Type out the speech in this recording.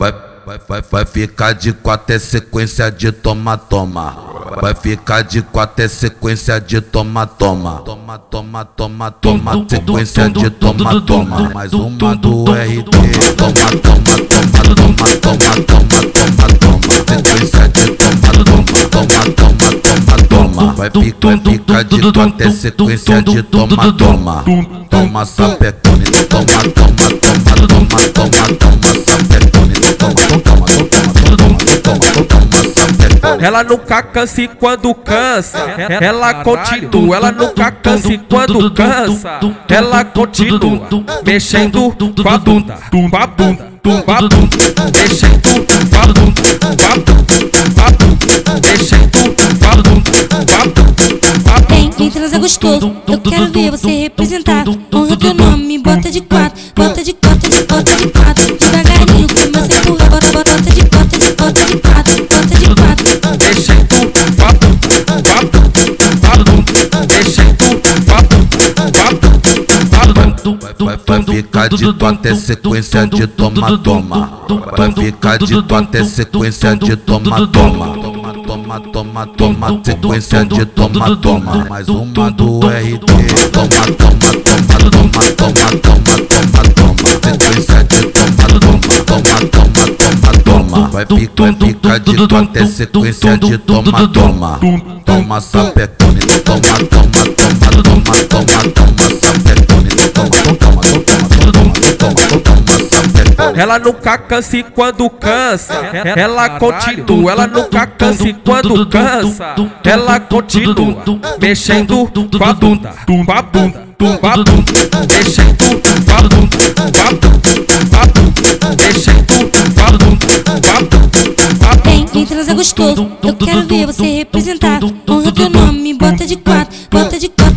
Vai, vai, vai, vai ficar de quatro é sequência de toma, toma. Vai ficar de quatro é sequência de toma, toma. Toma, toma, toma, toma, sequência de toma, toma. Mais uma do RT. Toma, toma, toma, toma, toma, toma, toma, toma. Sequência de toma, toma, toma, toma, toma, toma. Vai ficar, vai ficar de quatro é sequência de toma, toma. Toma sapecone, toma, toma, Ela nunca cansa e quando cansa, ela continua. Ela nunca cansa e quando cansa, ela continua. Mexendo com a bunda, com a bunda, com a bunda. Mexendo com a bunda, com a bunda, com a bunda. Mexendo com a bunda, com a bunda. Vem, vem transa gostoso. Eu quero ver você representar. Honra teu nome, bota de quatro, bota de quatro, Vai, ficar de tu até sequência de toma, toma. Vai ficar de tu até sequência de toma, toma. Toma, toma, toma, toma, sequência de toma, toma. Mais uma do RT. Toma, toma, toma, toma, toma, toma, toma, toma. Sequência de toma, toma, toma, toma, toma, toma. Vai ficar, de tu até sequência de toma, toma. Toma sapecone, toma, toma, Ela nunca cansa e quando cansa, ela continua. Ela nunca cansa e quando cansa, ela continua. Mexendo com a bunda, com a bunda, com a bunda. Mexendo com a bunda, com a bunda, com a bunda. Mexendo com a bunda, com a bunda, com a bunda. Vem, vem gostoso. Eu quero ver você representar. Honra teu nome, bota de quatro, bota de quatro.